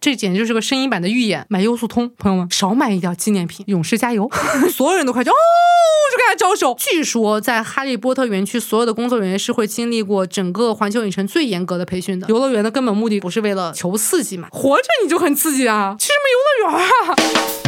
这简直就是个声音版的预演。买优速通，朋友们少买一点纪念品。勇士加油！所有人都快叫哦，就跟他招手。据说在哈利波特园区，所有的工作人员是会经历过整个环球影城最严格的培训的。游乐园的根本目的不是为了求刺激嘛？活着你就很刺激啊！去什么游乐园啊？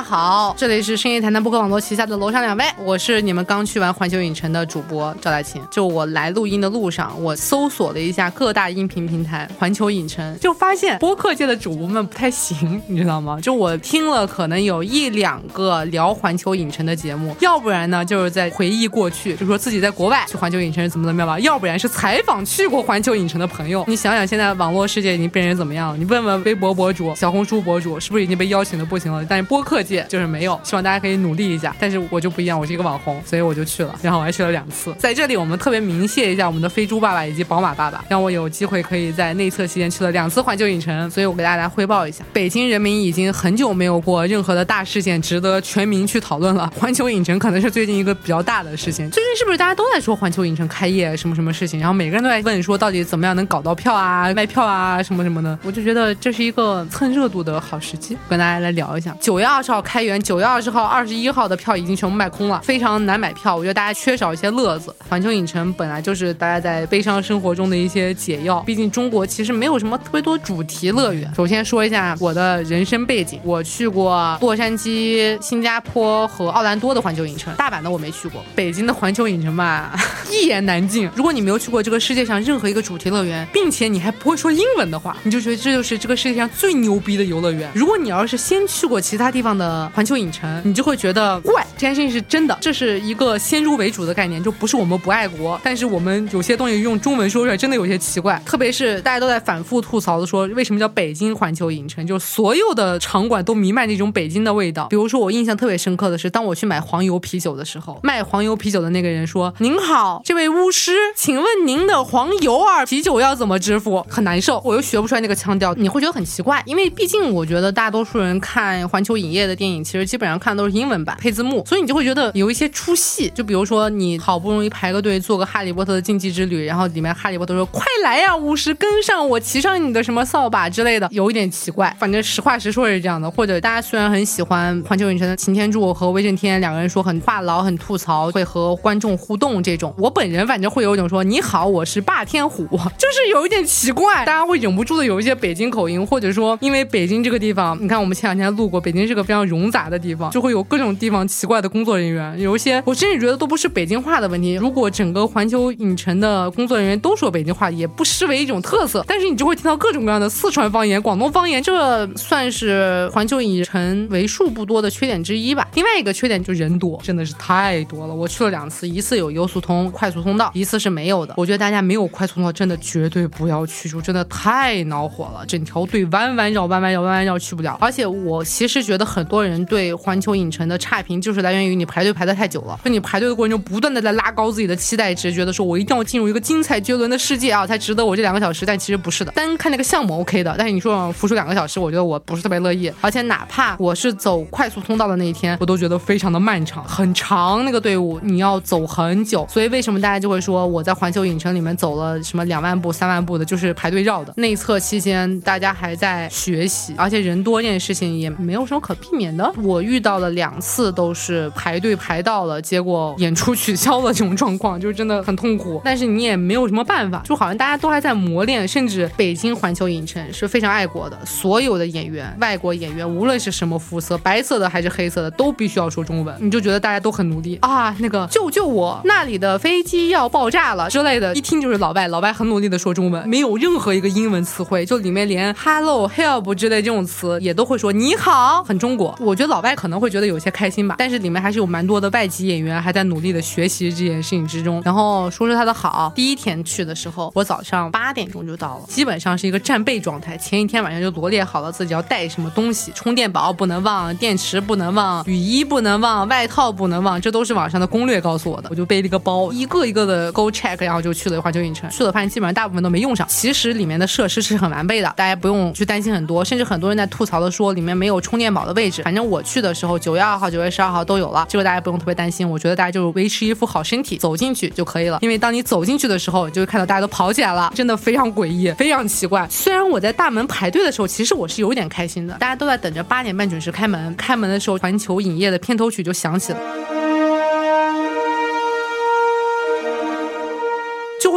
家好，这里是深夜谈谈播客网络旗下的楼上两位，我是你们刚去完环球影城的主播赵大琴。就我来录音的路上，我搜索了一下各大音频平台环球影城，就发现播客界的主播们不太行，你知道吗？就我听了可能有一两个聊环球影城的节目，要不然呢就是在回忆过去，就说自己在国外去环球影城怎么怎么样吧，要不然是采访去过环球影城的朋友。你想想，现在网络世界已经变成怎么样了？你问问微博博主、小红书博主，是不是已经被邀请的不行了？但是播客界就是没有，希望大家可以努力一下。但是我就不一样，我是一个网红，所以我就去了，然后我还去了两次。在这里，我们特别鸣谢一下我们的飞猪爸爸以及宝马爸爸，让我有机会可以在内测期间去了两次环球影城，所以我给大家汇报一下，北京人民已经很久没有过任何的大事件值得全民去讨论了。环球影城可能是最近一个比较大的事情。最近是不是大家都在说环球影城开业什么什么事情？然后每个人都在问说到底怎么样能搞到票啊、卖票啊什么什么的。我就觉得这是一个蹭热度的好时机，跟大家来聊一下。九月二十号开园，九月二十号、二十一号的票已经全部卖空了，非常难买票。我觉得大家缺少一些乐子。环球影城本来就是大家在悲伤生活中的一些解药，毕竟中国其实没有什么特别多主题乐园。首先说一下我的人生背景，我去过洛杉矶、新加坡和奥兰多的环球影城，大阪的我没去过。北京的环球影城吧，一言难尽。如果你没有去过这个世界上任何一个主题乐园，并且你还不会说英文的话，你就觉得这就是这个世界上最牛逼的游乐园。如果你要是先去过其他地方的环球影城，你就会觉得怪，这件事情是真的，这是一个先入为主的概念，就不是我们不爱国，但是我们有些东西用中文说出来真的有些奇怪，特别是大家都在反复吐槽的说，为什么叫北京环球影城，就是所有的场馆都弥漫那种北京的味道。比如说我印象特别深刻的是，当我去买黄油啤酒的时候，卖黄油啤酒的那个人说：“您好，这位巫师，请问您的黄油儿啤酒要怎么支付？”很难受，我又学不出来那个腔调，你会觉得很奇怪，因为毕竟我觉得大多数人看环球影业的电影，其实基本上看的都是英文版配字幕，所以你就会觉得有一些出戏。就比如说你好不容易排个队做个哈利波特的竞技之旅，然后里面哈利波特说：“快来呀，巫师，跟上我，骑上你的什么扫把之类的”，有一点奇怪。反正实话实说是这样的。或者大家虽然很喜欢环球影城的擎天柱和威震天两个人说很话痨、很吐槽，会和观众互动这种，我本人反正会有一种说：“你好，我是霸天虎”，就是有一点奇怪，大家会忍不住的有一些北京口音，或者说因为北京这个地方，你看我们前两天路过，北京是个非常冗杂的地方，就会有各种地方奇怪的工作人员，有一些我甚至觉得都不是北京话的问题。如果整个环球影城的工作人员都说北京话，也不失为一种特色。但是你就会听到各种各样的四川方言、广东方言，这算是环球影城为数不多的缺点之一吧。另外一个缺点就人多，真的是太多了。我去了两次，一次有优速通快速通道，一次是没有的。我觉得大家没有快速通道，真的绝对不要去，就真的太恼火了。整条队弯弯绕、弯弯绕、弯弯绕去不了。而且我其实觉得很多人对环球影城的差评，就是来源于你排队排的太久了。就你排队的过程中，不断的在拉高自己的期待值，觉得说我一定要进入一个精彩绝伦的世界啊，才值得我这两个小时。但其实不是的，单看那个项目 OK 的，但是你说付出两个小时，我觉得我不是特别乐意。而且哪怕我是走快速通道的那一天，我都觉得非常的漫长，很长那个队伍，你要走很久。所以为什么大家就会说我在环球影城里面走了什么两万步、三万步的，就是排队绕的。内测期间大家还在学习，而且人多这件事情也没有什么可避免的。我遇到了两次都是排队排到了，结果演出取消了这种状况，就是真的很痛苦。但是你也没有什么办法，就好像大家都还在磨练，甚至北京环球影城是非常爱国的，所有的演员，外国演员，无论是什么肤色，白色的还是黑色的，都必须要说中文。你就觉得大家都很努力啊，那个救救我，那里的飞机要爆炸了之类的，一听就是老外，老外很努力的说中文，没有任何一个英文词汇，就里面连 hello、help 之类这种词也都会说你好，很中国。我觉得老外可能会觉得有些开心吧，但是里面还是有蛮多的外籍演员还在努力的学习这件事情之中。然后说说他的好，第一天去的时候，我早上八点钟就到了，基本上是一个战备状态，前一天晚上就罗列好了自己要带什么东西，充电宝不能忘，电池不能忘，雨衣不能忘，外套不能忘，这都是网上的攻略告诉我的。我就背了一个包，一个一个的 go check，然后就去了环球影城。去了发现基本上大部分都没用上，其实里面的设施是很完备的，大家不用去担心很多。甚至很多人在吐槽的说里面没有充电宝的位置。反正我去的时候，九月二号、九月十二号都有了，这个大家不用特别担心。我觉得大家就维持一副好身体走进去就可以了。因为当你走进去的时候，就会看到大家都跑起来了，真的非常诡异，非常奇怪。虽然我在大门排队的时候，其实我是有点开心的，大家都在等着八点半准时开门。开门的时候，环球影业的片头曲就响起了。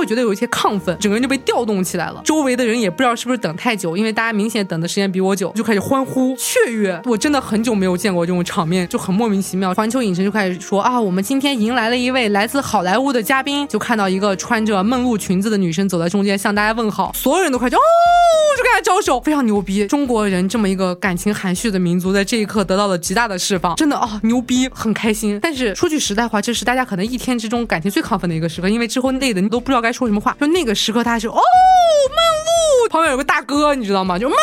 会觉得有一些亢奋，整个人就被调动起来了。周围的人也不知道是不是等太久，因为大家明显等的时间比我久，就开始欢呼雀跃。我真的很久没有见过这种场面，就很莫名其妙。环球影城就开始说啊，我们今天迎来了一位来自好莱坞的嘉宾，就看到一个穿着梦露裙子的女生走在中间向大家问好，所有人都快就哦，就跟他招手，非常牛逼。中国人这么一个感情含蓄的民族，在这一刻得到了极大的释放，真的啊牛逼，很开心。但是说句实在话，这是大家可能一天之中感情最亢奋的一个时刻，因为之后累的你都不知道该说什么话。就那个时刻，他是哦，梦露旁边有个大哥，你知道吗？就梦露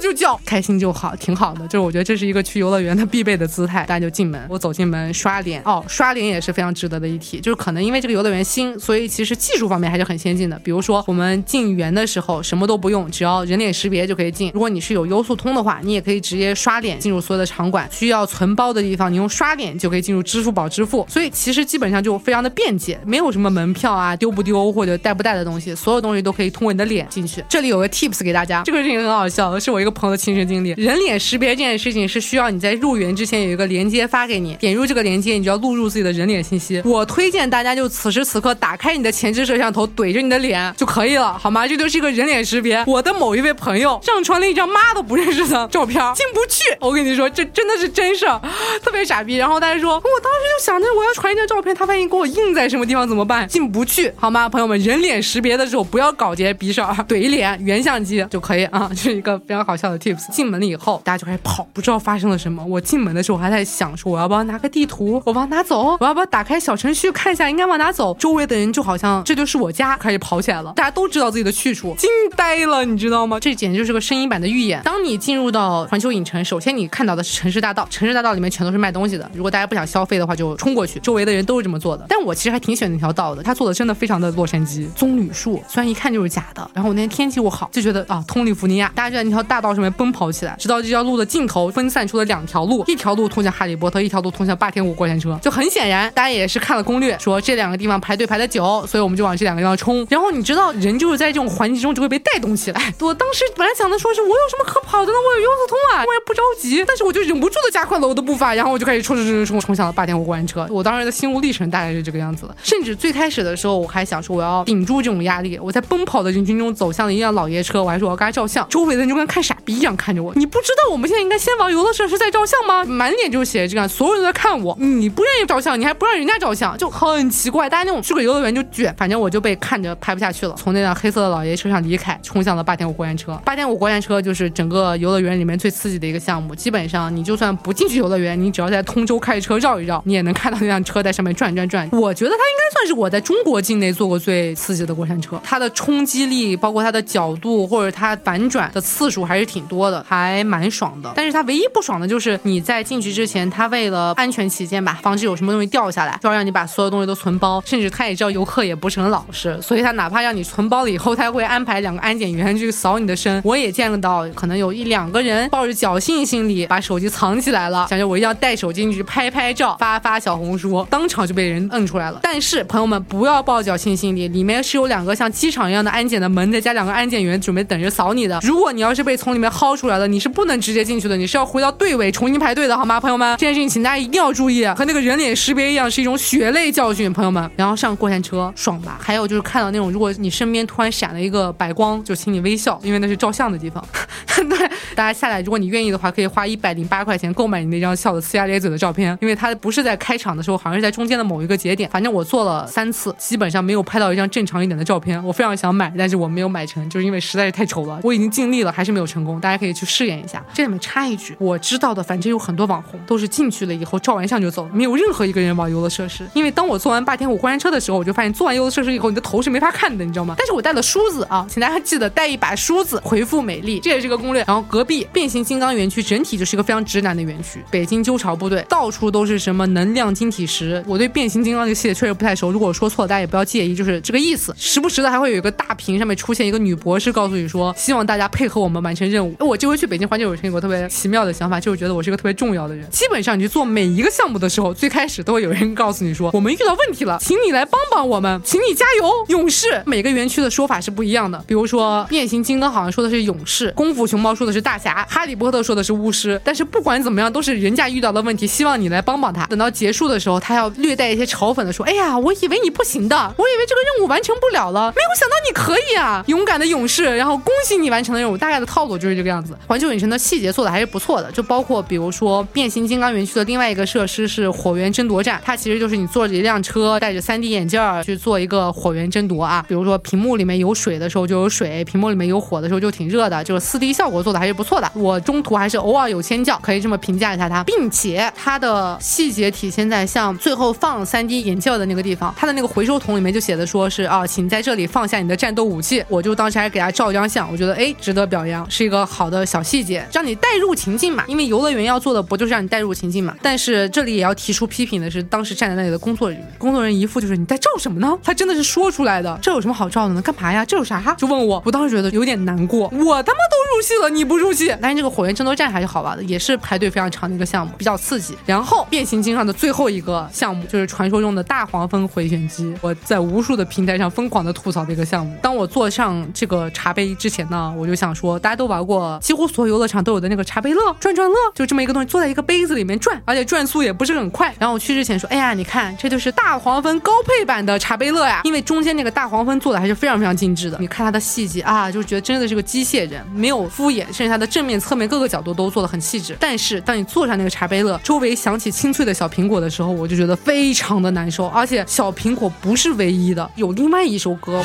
就叫，开心就好，挺好的。就是我觉得这是一个去游乐园的必备的姿态。大家就进门，我走进门刷脸哦，刷脸也是非常值得的一提。就是可能因为这个游乐园新，所以其实技术方面还是很先进的。比如说我们进园的时候什么都不用，只要人脸识别就可以进。如果你是有优速通的话，你也可以直接刷脸进入所有的场馆。需要存包的地方，你用刷脸就可以进入支付宝支付。所以其实基本上就非常的便捷，没有什么门票啊丢不丢或者带不带的东西，所有东西都可以通过你的脸进去。这里有个 tips 给大家，这个事情很好笑，是我一个朋友的亲身经历。人脸识别这件事情是需要你在入园之前有一个链接发给你，点入这个链接，你就要录入自己的人脸信息。我推荐大家就此时此刻打开你的前置摄像头，怼着你的脸就可以了，好吗？这就是一个人脸识别。我的某一位朋友上传了一张妈都不认识的照片，进不去。我跟你说，这真的是真事儿，特别傻逼。然后他就说，我当时就想着我要传一张照片，他万一给我印在什么地方怎么办？进不去，好吗，朋友们？人脸识别的时候不要搞这些逼事儿，怼脸原相机就可以啊，这是一个非常好笑的 tips。进门了以后，大家就开始跑，不知道发生了什么。我进门的时候我还在想说，我要不要拿个地图，我往哪走？我要不要打开小程序看一下应该往哪走？周围的人就好像这就是我家，开始跑起来了。大家都知道自己的去处，惊呆了，你知道吗？这简直就是个声音版的预演。当你进入到环球影城，首先你看到的是城市大道，城市大道里面全都是卖东西的。如果大家不想消费的话，就冲过去，周围的人都是这么做的。但我其实还挺喜欢那条道的，他做的真的非常的洛杉矶。棕榈树虽然一看就是假的，然后我那天天气又好，就觉得啊，通利福尼亚，大家就在那条大道上面奔跑起来，直到这条路的尽头分散出了两条路，一条路通向哈利波特，一条路通向霸天虎过山车。就很显然，大家也是看了攻略，说这两个地方排队排的久，所以我们就往这两个地方冲。然后你知道，人就是在这种环境中就会被带动起来。我当时本来想的说是我有什么可跑的呢？我有优速通啊，我也不着急，但是我就忍不住的加快了我的步伐，然后我就开始冲冲冲冲冲向了霸天虎过山车。我当时的心路历程大概是这个样子的，甚至最开始的时候我还想说我要顶住这种压力，我在奔跑的人群中走向了一辆老爷车，我还说我要跟他照相，周围的人就跟看傻逼一样看着我。你不知道我们现在应该先往游乐设施再照相吗？满脸就写着这样，所有人都在看我。你不愿意照相，你还不让人家照相，就很奇怪。大家那种去个游乐园就卷，反正我就被看着拍不下去了，从那辆黑色的老爷车上离开，冲向了霸天虎过山车。霸天虎过山车就是整个游乐园里面最刺激的一个项目，基本上你就算不进去游乐园，你只要在通州开车绕一绕，你也能看到那辆车在上面转转转。我觉得它应该算是我在中国境内坐过最刺激的过山车，它的冲击力，包括它的角度或者它反转的次数还是挺多的，还蛮爽的。但是它唯一不爽的就是你在进去之前，它为了安全起见吧，防止有什么东西掉下来，就要让你把所有东西都存包。甚至他也知道游客也不是很老实，所以他哪怕让你存包了以后，他会安排两个安检员去扫你的身。我也见到可能有一两个人抱着侥幸心理把手机藏起来了，想着我一定要带手机进去拍拍照，发发小红书，当场就被人摁出来了。但是朋友们不要抱侥幸心理，里面是有两个像机场一样的安检的门，再加两个安检员准备等着扫你的。如果你要是被从从里面薅出来了，你是不能直接进去的，你是要回到队尾重新排队的，好吗，朋友们？这件事情请大家一定要注意，和那个人脸识别一样，是一种血泪教训，朋友们。然后上过山车爽吧？还有就是看到那种，如果你身边突然闪了一个白光，就请你微笑，因为那是照相的地方。对，大家下来，如果你愿意的话，可以花一百零八块钱购买你那张笑的呲牙咧嘴的照片，因为它不是在开场的时候，好像是在中间的某一个节点。反正我做了三次，基本上没有拍到一张正常一点的照片。我非常想买，但是我没有买成，就是因为实在是太丑了。我已经尽力了，还是没有成。成功，大家可以去试验一下。这里面插一句，我知道的，反正有很多网红都是进去了以后照完相就走，没有任何一个人玩游乐设施。因为当我做完霸天虎过山车的时候，我就发现做完游乐设施以后，你的头是没法看的，你知道吗？但是我带了梳子啊，请大家记得带一把梳子，回复美丽，这也是个攻略。然后隔壁变形金刚园区整体就是一个非常直男的园区，北京鸠巢部队到处都是什么能量晶体石。我对变形金刚这个系列确实不太熟，如果说错了，大家也不要介意，就是这个意思。时不时的还会有一个大屏上面出现一个女博士，告诉你说希望大家配合我们完成任务。我这回去北京环球影城有个特别奇妙的想法，就是觉得我是个特别重要的人。基本上你去做每一个项目的时候，最开始都会有人告诉你说我们遇到问题了，请你来帮帮我们，请你加油，勇士。每个园区的说法是不一样的，比如说变形金刚好像说的是勇士，功夫熊猫说的是大侠，哈利波特说的是巫师。但是不管怎么样，都是人家遇到了问题，希望你来帮帮他。等到结束的时候，他要略带一些嘲讽的说：“哎呀，我以为你不行的，我以为这个任务完成不了了，没有想到你可以啊，勇敢的勇士。”然后恭喜你完成了任务。大概的套路就是这个样子。环球影城的细节做的还是不错的，就包括比如说变形金刚园区的另外一个设施是火源争夺战，它其实就是你坐着一辆车，戴着 3D 眼镜去做一个火源争夺啊。比如说屏幕里面有水的时候就有水，屏幕里面有火的时候就挺热的，就是 4D 效果做的还是不错的。我中途还是偶尔有尖叫，可以这么评价一下它，并且它的细节体现在像最后放 3D 眼镜的那个地方，它的那个回收桶里面就写的说是啊，请在这里放下你的战斗武器。我就当时还给他照张相，我觉得哎，值得表扬，是一一个好的小细节，让你带入情境嘛。因为游乐园要做的不就是让你带入情境嘛？但是这里也要提出批评的是，当时站在那里的工作人员，工作人员一副就是你在照什么呢？他真的是说出来的，这有什么好照的呢？干嘛呀？这有啥？就问我，我当时觉得有点难过，我他妈都入戏了，你不入戏？但是这个火焰争夺战还是好玩的，也是排队非常长的一个项目，比较刺激。然后变形金刚的最后一个项目就是传说中的大黄蜂回旋机，我在无数的平台上疯狂的吐槽的一个项目。当我坐上这个茶杯之前呢，我就想说，大家都玩过，几乎所有游乐场都有的那个茶杯乐、转转乐，就这么一个东西，坐在一个杯子里面转，而且转速也不是很快。然后我去之前说，哎呀，你看，这就是大黄蜂高配版的茶杯乐呀，因为中间那个大黄蜂做的还是非常非常精致的。你看它的细节啊，就觉得真的是个机械人，没有敷衍，甚至它的正面、侧面各个角度都做的很细致。但是当你坐上那个茶杯乐，周围响起清脆的小苹果的时候，我就觉得非常的难受。而且小苹果不是唯一的，有另外一首歌。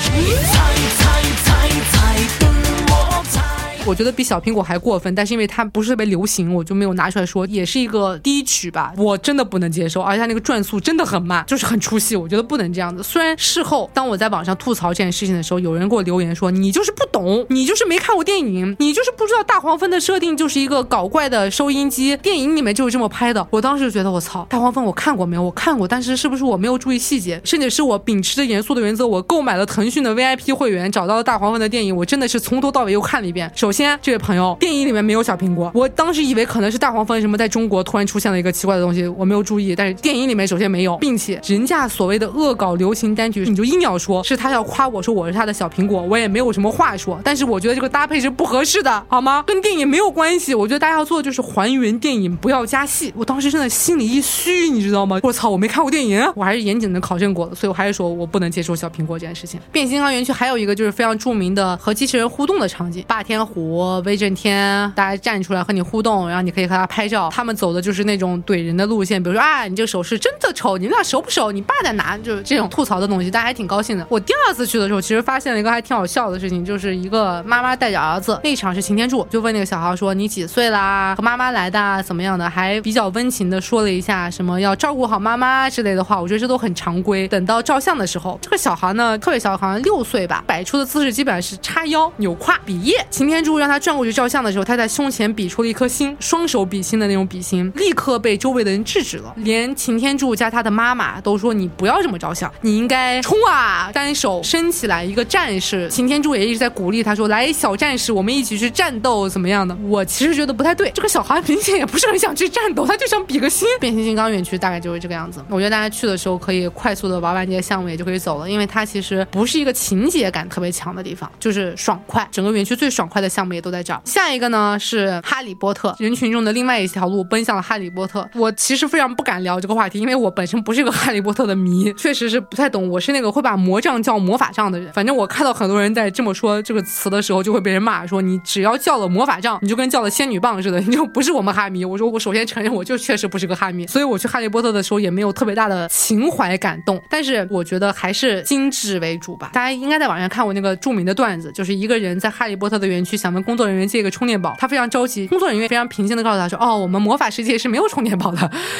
我觉得比小苹果还过分，但是因为它不是特别流行，我就没有拿出来说，也是一个低曲吧，我真的不能接受，而且它那个转速真的很慢，就是很出戏，我觉得不能这样子。虽然事后当我在网上吐槽这件事情的时候，有人给我留言说你就是不懂，你就是没看过电影，你就是不知道大黄蜂的设定就是一个搞怪的收音机，电影里面就是这么拍的。我当时就觉得我操，大黄蜂我看过没有？我看过，但是是不是我没有注意细节？甚至是我秉持着严肃的原则，我购买了腾讯的 VIP 会员，找到了大黄蜂的电影，我真的是从头到尾又看了一遍。首先先，这位朋友，电影里面没有小苹果，我当时以为可能是大黄蜂什么在中国突然出现了一个奇怪的东西，我没有注意。但是电影里面首先没有，并且人家所谓的恶搞流行单曲，你就硬要说是他要夸我说我是他的小苹果，我也没有什么话说。但是我觉得这个搭配是不合适的，好吗？跟电影没有关系。我觉得大家要做的就是还原电影，不要加戏。我当时真的心里一虚，你知道吗？我操，我没看过电影，我还是严谨的考证过的，所以我还是说我不能接受小苹果这件事情。变形金刚园区还有一个就是非常著名的和机器人互动的场景，霸天虎。我威震天，大家站出来和你互动，然后你可以和他拍照。他们走的就是那种怼人的路线，比如说啊，你这个手势真的丑，你们俩熟不熟？你爸在哪？就是这种吐槽的东西，大家还挺高兴的。我第二次去的时候，其实发现了一个还挺好笑的事情，就是一个妈妈带着儿子，那场是擎天柱，就问那个小孩说你几岁啦？和妈妈来的怎么样的？还比较温情的说了一下什么要照顾好妈妈之类的话。我觉得这都很常规。等到照相的时候，这个小孩呢特别小，好像六岁吧，摆出的姿势基本上是叉腰、扭胯、比耶。擎天柱让他转过去照相的时候，他在胸前比出了一颗心，双手比心的那种比心，立刻被周围的人制止了。连擎天柱加他的妈妈都说：“你不要这么照相，你应该冲啊，单手伸起来一个战士。”擎天柱也一直在鼓励他说：“来，小战士，我们一起去战斗，怎么样的？”我其实觉得不太对，这个小孩明显也不是很想去战斗，他就想比个心。变形金刚园区大概就是这个样子。我觉得大家去的时候可以快速的玩完这些项目，也就可以走了，因为它其实不是一个情节感特别强的地方，就是爽快。整个园区最爽快的项目也都在这儿。下一个呢是哈利波特，人群中的另外一条路奔向了哈利波特。我其实非常不敢聊这个话题，因为我本身不是一个哈利波特的迷，确实是不太懂。我是那个会把魔杖叫魔法杖的人。反正我看到很多人在这么说这个词的时候，就会被人骂说你只要叫了魔法杖，你就跟叫了仙女棒似的，你就不是我们哈迷。我说我首先承认我就确实不是个哈迷，所以我去哈利波特的时候也没有特别大的情怀感动。但是我觉得还是精致为主吧。大家应该在网上看过那个著名的段子，就是一个人在哈利波特的园区想问工作人员借一个充电宝，他非常着急。工作人员非常平静的告诉他说：“哦，我们魔法世界是没有充电宝的。”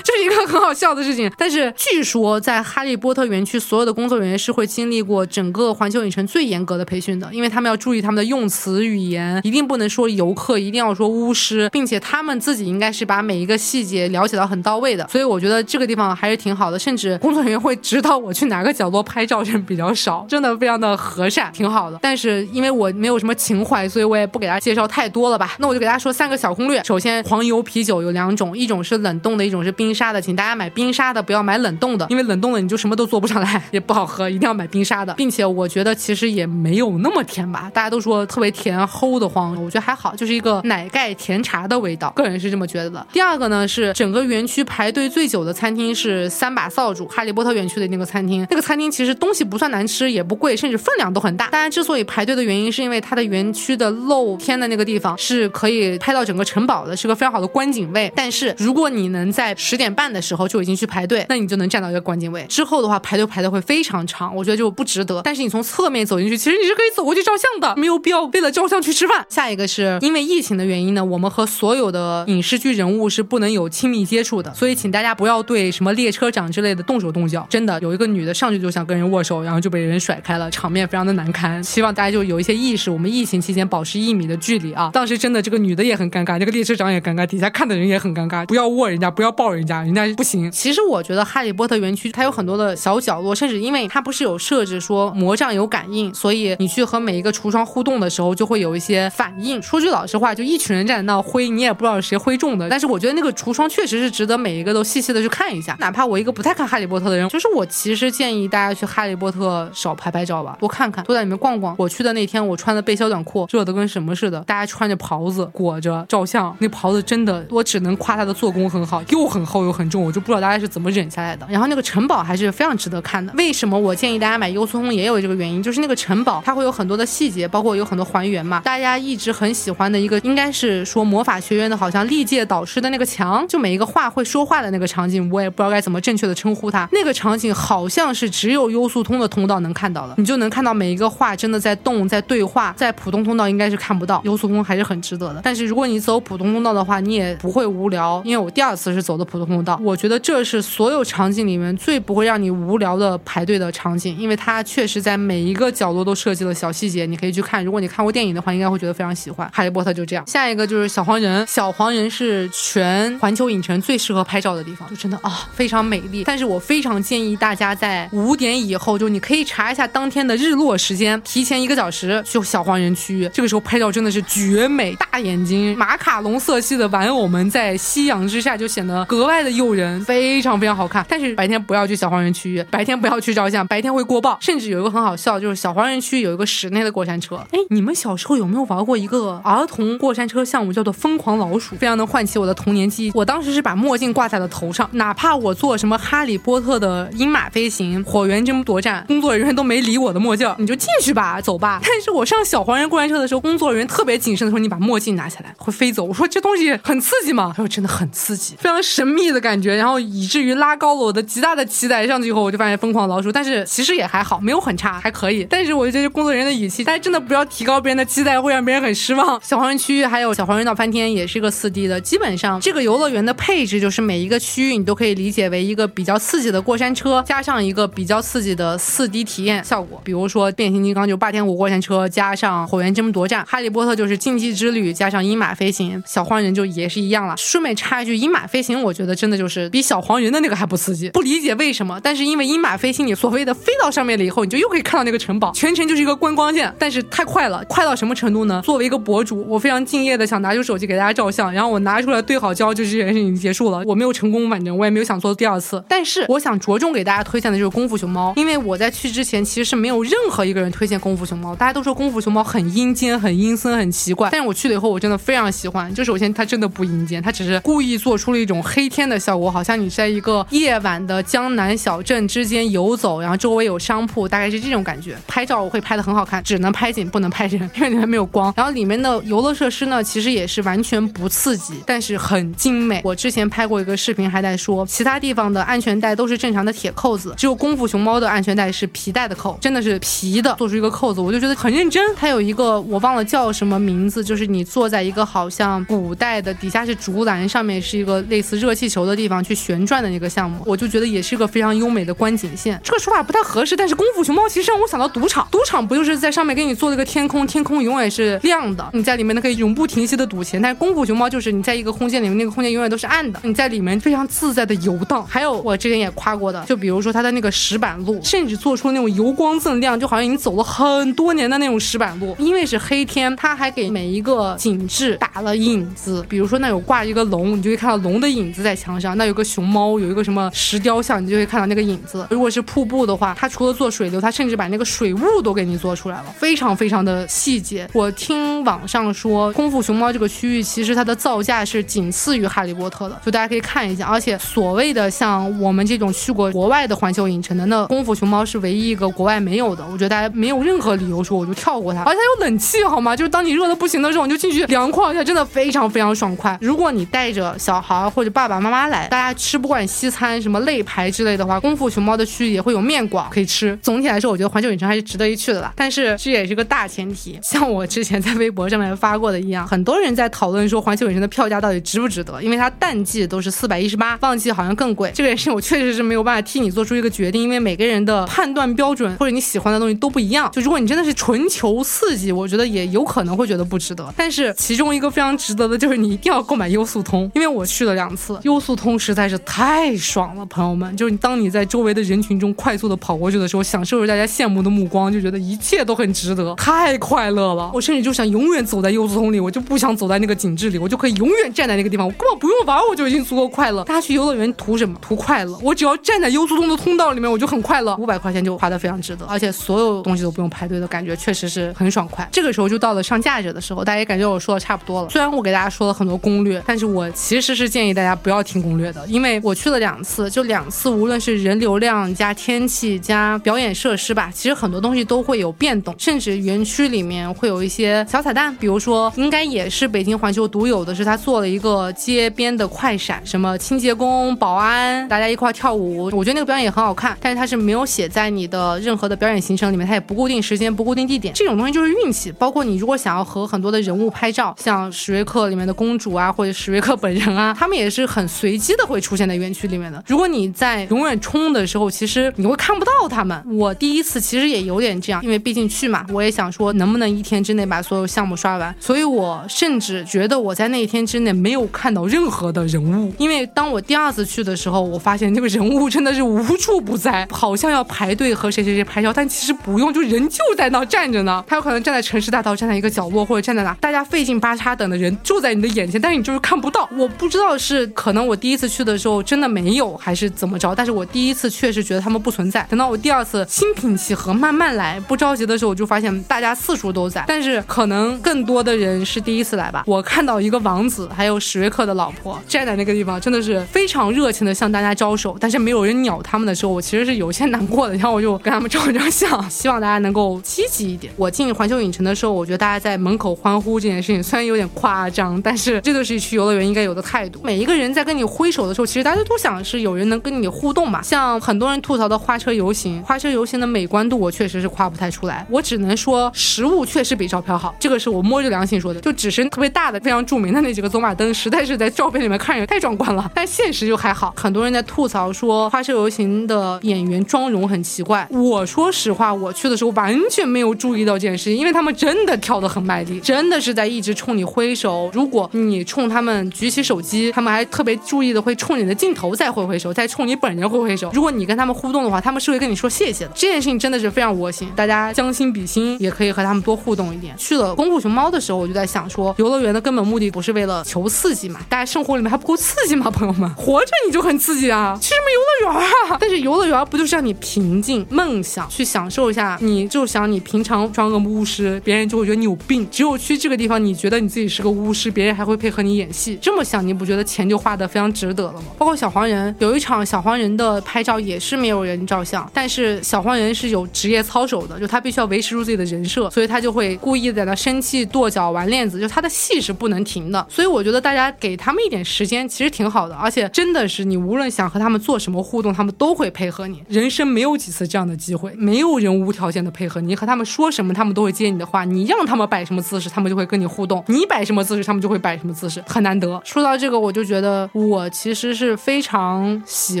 这是一个很好笑的事情。但是据说在哈利波特园区，所有的工作人员是会经历过整个环球影城最严格的培训的，因为他们要注意他们的用词语言，一定不能说游客，一定要说巫师，并且他们自己应该是把每一个细节了解到很到位的。所以我觉得这个地方还是挺好的，甚至工作人员会指导我去哪个角落拍照，人比较少，真的非常的和善，挺好的。但是因为我没有什么情怀，所以我也不给大家介绍太多了吧。那我就给大家说三个小攻略。首先，黄油啤酒有两种，一种是冷冻的，一种是冰沙的，请大家买冰沙的，不要买冷冻的，因为冷冻的你就什么都做不上来，也不好喝，一定要买冰沙的。并且我觉得其实也没有那么甜吧，大家都说特别甜，齁的慌，我觉得还好，就是一个奶盖甜茶的味道，个人是这么觉得的。第二个呢是整个园区排队最久的餐厅是三把扫帚，哈利波特园区的那个餐厅，那个餐厅其实东西不算难吃，也不贵，甚至分量都很大。大家之所以排队的原因是因为它的园区的漏露天的那个地方是可以拍到整个城堡的，是个非常好的观景位。但是如果你能在十点半的时候就已经去排队，那你就能站到一个观景位。之后的话排队排的会非常长，我觉得就不值得。但是你从侧面走进去，其实你是可以走过去照相的，没有必要为了照相去吃饭。下一个是因为疫情的原因呢，我们和所有的影视剧人物是不能有亲密接触的，所以请大家不要对什么列车长之类的动手动脚。真的有一个女的上去就想跟人握手，然后就被人甩开了，场面非常的难堪。希望大家就有一些意识，我们疫情期间保持一一米的距离啊。当时真的这个女的也很尴尬，这个列车长也尴尬，底下看的人也很尴尬。不要握人家，不要抱人家，人家不行。其实我觉得哈利波特园区它有很多的小角落，甚至因为它不是有设置说魔杖有感应，所以你去和每一个橱窗互动的时候就会有一些反应。说句老实话，就一群人站在那挥，你也不知道谁挥中的。但是我觉得那个橱窗确实是值得每一个都细细的去看一下。哪怕我一个不太看哈利波特的人，就是我其实建议大家去哈利波特少拍拍照吧，多看看，多在里面逛逛。我去的那天，我穿的背心短裤，热的跟什么什么似的，大家穿着袍子裹着照相，那袍子真的，我只能夸它的做工很好，又很厚又很重，我就不知道大家是怎么忍下来的。然后那个城堡还是非常值得看的。为什么我建议大家买优速通也有这个原因，就是那个城堡它会有很多的细节，包括有很多还原嘛。大家一直很喜欢的一个，应该是说魔法学院的，好像历届导师的那个墙，就每一个画会说话的那个场景，我也不知道该怎么正确的称呼它。那个场景好像是只有优速通的通道能看到的，你就能看到每一个画真的在动，在对话，在普通通道应该是看看不到。优速通还是很值得的。但是如果你走普通通道的话，你也不会无聊，因为我第二次是走的普通通道，我觉得这是所有场景里面最不会让你无聊的排队的场景，因为它确实在每一个角落都设计了小细节，你可以去看。如果你看过电影的话，应该会觉得非常喜欢。哈利波特就这样。下一个就是小黄人，小黄人是全环球影城最适合拍照的地方，就真的啊非常美丽。但是我非常建议大家在五点以后，就你可以查一下当天的日落时间，提前一个小时去小黄人区域，这个时候拍照真的是绝美。大眼睛、马卡龙色系的玩偶们在夕阳之下就显得格外的诱人，非常非常好看。但是白天不要去小黄人区域，白天不要去照相，白天会过曝。甚至有一个很好笑，就是小黄人区有一个室内的过山车。哎，你们小时候有没有玩过一个儿童过山车项目，叫做疯狂老鼠？非常能唤起我的童年记忆。我当时是把墨镜挂在了头上，哪怕我做什么哈利波特的鹰马飞行、火源争夺战，工作人员都没理我的墨镜，你就进去吧，走吧。但是我上小黄人过山车的时候，工作人员特别谨慎的说：“你把墨镜拿下来，会飞走。”我说：“这东西很刺激吗？”他说：“真的很刺激，非常神秘的感觉。”然后以至于拉高了我的极大的期待。上去以后，我就发现疯狂老鼠，但是其实也还好，没有很差，还可以。但是我觉得工作人员的语气，大家真的不要提高别人的期待，会让别人很失望。小黄人区域还有小黄人闹翻天，也是个四 D 的。基本上这个游乐园的配置就是每一个区域你都可以理解为一个比较刺激的过山车，加上一个比较刺激的四 D 体验效果。比如说变形金刚就霸天虎过山车，加上火源争夺战；哈哈利波特就是竞技之旅，加上鹰马飞行。小黄人就也是一样了。顺便插一句，鹰马飞行我觉得真的就是比小黄人的那个还不刺激，不理解为什么。但是因为鹰马飞行，你所谓的飞到上面了以后，你就又可以看到那个城堡，全程就是一个观光线，但是太快了，快到什么程度呢？作为一个博主，我非常敬业的想拿出手机给大家照相，然后我拿出来对好焦，就这件事情结束了。我没有成功，反正我也没有想做第二次。但是我想着重给大家推荐的就是功夫熊猫，因为我在去之前其实是没有任何一个人推荐功夫熊猫，大家都说功夫熊猫很阴间、很阴阴森、很奇怪。但是我去了以后，我真的非常喜欢。就首先它真的不阴间，它只是故意做出了一种黑天的效果，好像你在一个夜晚的江南小镇之间游走，然后周围有商铺，大概是这种感觉。拍照我会拍的很好看，只能拍景不能拍人，因为里面没有光。然后里面的游乐设施呢，其实也是完全不刺激，但是很精美。我之前拍过一个视频，还在说其他地方的安全带都是正常的铁扣子，只有功夫熊猫的安全带是皮带的扣，真的是皮的，做出一个扣子，我就觉得很认真。它有一个我忘了叫什么名字，就是你坐在一个好像古代的底下是竹篮，上面是一个类似热气球的地方去旋转的那个项目，我就觉得也是个非常优美的观景线。这个说法不太合适，但是功夫熊猫其实让我想到赌场，赌场不就是在上面给你做了一个天空，天空永远是亮的，你在里面呢可以永不停息的赌钱。但是功夫熊猫就是你在一个空间里面，那个空间永远都是暗的，你在里面非常自在的游荡。还有我之前也夸过的，就比如说它的那个石板路，甚至做出那种油光锃亮，就好像你走了很多年的那种石板路。因为是黑天，它还给每一个景致打了影子，比如说那有挂一个龙，你就会看到龙的影子在墙上；那有个熊猫，有一个什么石雕像，你就会看到那个影子。如果是瀑布的话，它除了做水流，它甚至把那个水雾都给你做出来了，非常非常的细节。我听网上说，功夫熊猫这个区域其实它的造价是仅次于哈利波特的，就大家可以看一下。而且所谓的像我们这种去过国外的环球影城的，那功夫熊猫是唯一一个国外没有的。我觉得大家没有任何理由说我就跳过它，而且它有冷气好吗？就是当你热的不行的时候，你就进去凉快一下，真的非常非常爽快。如果你带着小孩或者爸爸妈妈来，大家吃不惯西餐，什么肋排之类的话，功夫熊猫的区域也会有面馆可以吃。总体来说，我觉得环球影城还是值得一去的啦。但是这也是个大前提，像我之前在微博上面发过的一样，很多人在讨论说环球影城的票价到底值不值得，因为它淡季都是四百一十八，旺季好像更贵。这个也是我确实是没有办法替你做出一个决定，因为每个人的判断标准或者你喜欢的东西都不一样。就如果你真的是纯求刺激，我觉得也有可能会觉得不值得。但是其中一个非常值得的就是你一定要购买优速通，因为我去了两次，优速通实在是太爽了，朋友们。就是当你在周围的人群中快速的跑过去的时候，享受着大家羡慕的目光，就觉得一切都很值得，太快乐了。我甚至就想永远走在优速通里，我就不想走在那个景致里，我就可以永远站在那个地方，我根本不用玩，我就已经足够快乐。大家去游乐园图什么？图快乐。我只要站在优速通的通道里面，我就很快乐。五百块钱就花的非常值得，而且所有东西都不用排队的感觉，确实是很爽快。这个时候就到到了上价值的时候，大家也感觉我说的差不多了。虽然我给大家说了很多攻略，但是我其实是建议大家不要听攻略的，因为我去了两次，就两次，无论是人流量加天气加表演设施吧，其实很多东西都会有变动，甚至园区里面会有一些小彩蛋，比如说应该也是北京环球独有的，是他做了一个街边的快闪，什么清洁工、保安，大家一块跳舞，我觉得那个表演也很好看，但是它是没有写在你的任何的表演行程里面，它也不固定时间、不固定地点，这种东西就是运气。包括你如果想要和很多的人物拍照，像史瑞克里面的公主啊，或者史瑞克本人啊，他们也是很随机的会出现在园区里面的。如果你在永远冲的时候，其实你会看不到他们。我第一次其实也有点这样，因为毕竟去嘛，我也想说能不能一天之内把所有项目刷完，所以我甚至觉得我在那一天之内没有看到任何的人物。因为当我第二次去的时候，我发现这个人物真的是无处不在，好像要排队和谁谁谁拍照，但其实不用，就人就在那站着呢。他有可能站在城市大道，站在一个角落，或者站在哪，大家费劲巴叉等的人就在你的眼前，但是你就是看不到。我不知道是可能我第一次去的时候真的没有，还是怎么着，但是我第一次确实觉得他们不存在。等到我第二次心平气和慢慢来，不着急的时候，我就发现大家四处都在，但是可能更多的人是第一次来吧。我看到一个王子，还有史瑞克的老婆站在那个地方，真的是非常热情的向大家招手，但是没有人鸟他们的时候，我其实是有些难过的。然后我就跟他们照一张相，希望大家能够积极一点。我进环球影城的时候，我觉得大家在门口欢呼这件事情虽然有点夸张，但是这就是去游乐园应该有的态度。每一个人在跟你挥手的时候，其实大家都想是有人能跟你互动嘛。像很多人吐槽的花车游行，花车游行的美观度我确实是夸不太出来，我只能说实物确实比照片好，这个是我摸着良心说的。就只是特别大的、非常著名的那几个走马灯，实在是在照片里面看着太壮观了，但现实就还好。很多人在吐槽说花车游行的演员妆容很奇怪，我说实话，我去的时候完全没有注意到这件事情，因为他们真的跳得很卖力，真的是在一直冲你挥手。如果你冲他们举起手机，他们还特别注意的会冲你的镜头再挥挥手，再冲你本人挥挥手。如果你跟他们互动的话，他们是会跟你说谢谢的。这件事情真的是非常窝心，大家将心比心，也可以和他们多互动一点。去了功夫熊猫的时候，我就在想说，游乐园的根本目的不是为了求刺激嘛？大家生活里面还不够刺激吗？朋友们，活着你就很刺激啊！去什么游乐园啊？这游乐园不就是让你平静、梦想，去享受一下？你就想你平常装个巫师，别人就会觉得你有病。只有去这个地方，你觉得你自己是个巫师，别人还会配合你演戏。这么想，你不觉得钱就花的非常值得了吗？包括小黄人，有一场小黄人的拍照也是没有人照相，但是小黄人是有职业操守的，就他必须要维持住自己的人设，所以他就会故意在那生气、跺脚、玩链子，就他的戏是不能停的。所以我觉得大家给他们一点时间，其实挺好的。而且真的是你无论想和他们做什么互动，他们都会会配合你。人生没有几次这样的机会，没有人无条件的配合你，和他们说什么，他们都会接你的话。你让他们摆什么姿势，他们就会跟你互动；你摆什么姿势，他们就会摆什么姿势，很难得。说到这个，我就觉得我其实是非常喜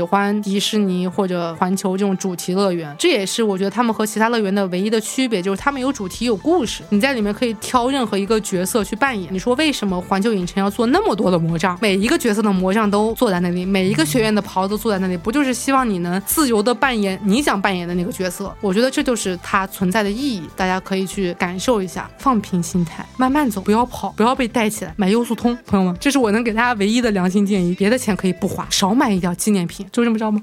欢迪士尼或者环球这种主题乐园，这也是我觉得他们和其他乐园的唯一的区别，就是他们有主题有故事，你在里面可以挑任何一个角色去扮演。你说为什么环球影城要做那么多的魔杖？每一个角色的魔杖都坐在那里，每一个学院的袍子坐在那里，不就是希望你能自由的扮演你想扮演的那个角色？我觉得这就是它存在的意义，大家可以去感受一下，放平心态，慢慢走，不要跑，不要被带起来。买优速通，朋友们，这是我能给大家唯一的良心建议。别的钱可以不花，少买一点纪念品，就这么着吗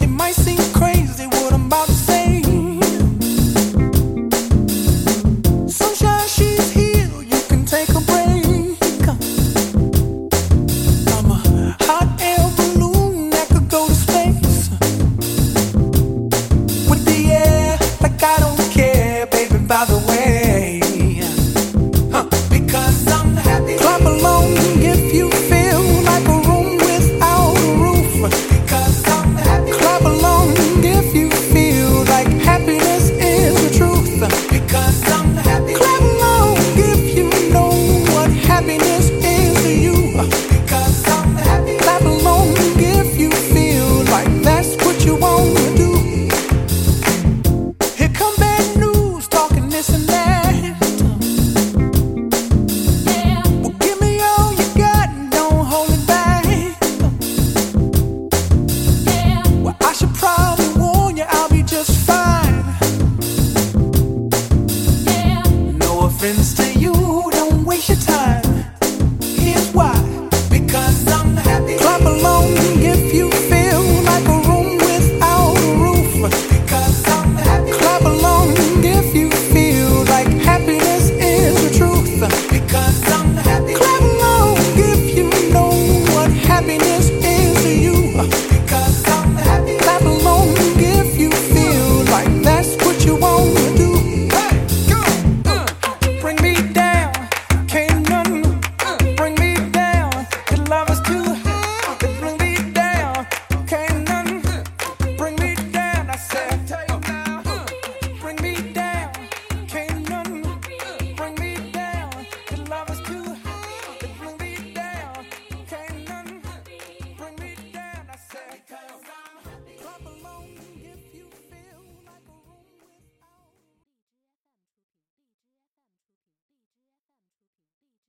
？It might seem